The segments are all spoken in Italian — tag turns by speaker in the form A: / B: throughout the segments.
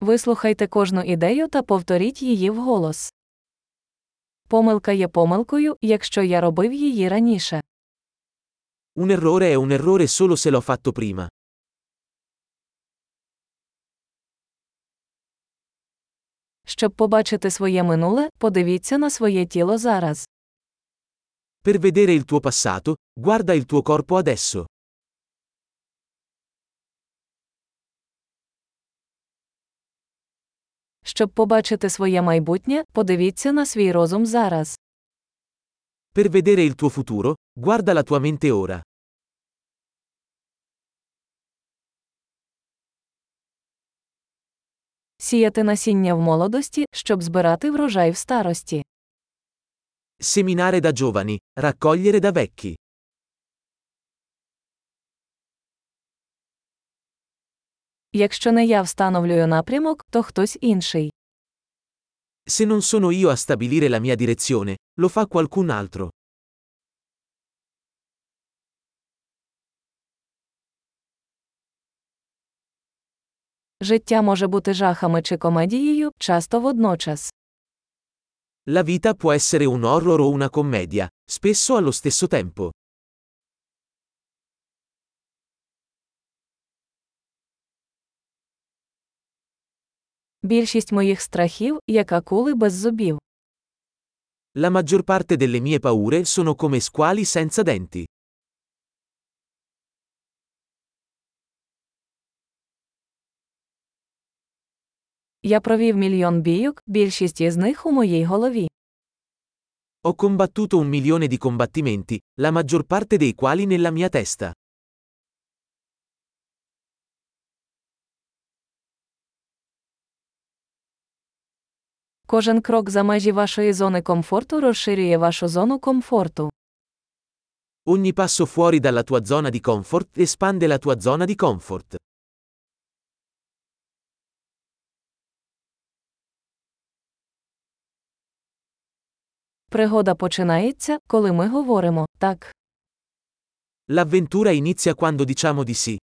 A: Вислухайте кожну ідею та повторіть її вголос. Помилка є помилкою, якщо я робив її раніше.
B: Un errore è un errore solo se l'ho fatto prima.
A: Щоб побачити своє минуле, подивіться на своє тіло зараз.
B: Per vedere il tuo passato, guarda il tuo corpo adesso.
A: Щоб побачити своє майбутнє, подивіться на свій розум зараз.
B: Per vedere il tuo futuro, guarda la tua mente ora.
A: Сіяти насіння в молодості, щоб збирати врожай в старості.
B: Seminare da giovani, raccogliere da vecchi.
A: Якщо не я встановлюю напрямок, то хтось інший.
B: Se non sono io a stabilire la mia direzione, lo fa qualcun altro.
A: Життя може бути жахами чи комедією, часто водночас.
B: La vita può essere un horror o una commedia, spesso allo stesso tempo.
A: Більшість моїх страхів, як акули без зубів.
B: La maggior parte delle mie paure sono come squali senza denti.
A: Я провів мільйон бійок, більшість із них у моїй голові.
B: Ho combattuto un milione di combattimenti, la maggior parte dei quali nella mia testa.
A: Кожен крок за межі вашої зони комфорту розширює вашу зону комфорту.
B: Ogni passo fuori dalla tua zona di comfort espande la tua zona di comfort.
A: Пригода починається, коли ми говоримо так.
B: L'avventura inizia quando diciamo di sì.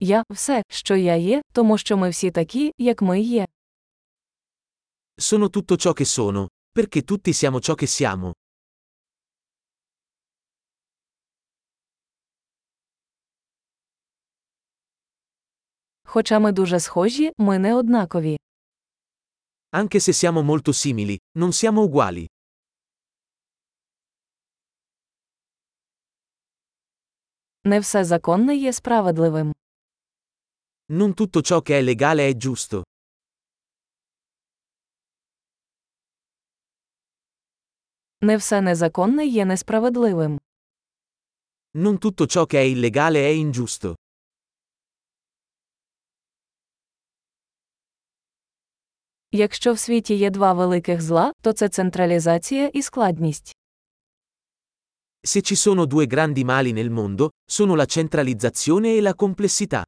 A: Я все, що я є, тому що ми всі такі, як ми є.
B: Sono tutto ciò che sono, perché tutti siamo ciò che siamo.
A: Хоча ми дуже схожі, ми не однакові.
B: Anche se siamo molto simili, non siamo uguali.
A: Не все законне є справедливим.
B: Non tutto ciò che è legale è giusto.
A: Не все незаконне є несправедливим.
B: Non tutto ciò che è illegale è ingiusto.
A: Якщо в світі є два великих зла, то це централізація і складність.
B: Se ci sono due grandi mali nel mondo, sono la centralizzazione e la complessità.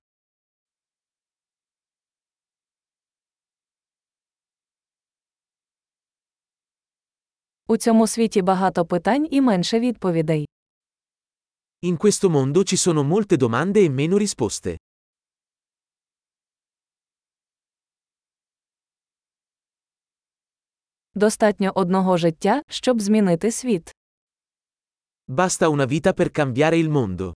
A: У цьому світі багато питань і менше відповідей.
B: In questo mondo ci sono molte domande e meno risposte.
A: Достатньо одного життя, щоб змінити світ.
B: Basta una vita per cambiare il mondo.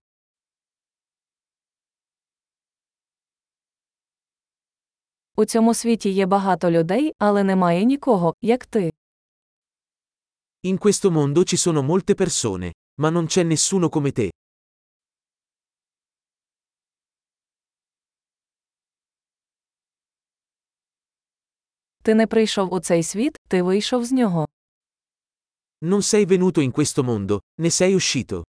A: У цьому світі є багато людей, але немає нікого, як ти.
B: In questo mondo ci sono molte persone, ma non c'è nessuno come te.
A: Ти не прийшов у цей світ, ти вийшов з нього.
B: Non sei venuto in questo mondo, ne sei uscito.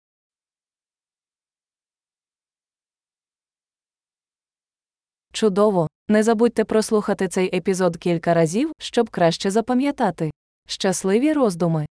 A: Чудово! Не забудьте прослухати цей епізод кілька разів, щоб краще запам'ятати. Щасливі роздуми!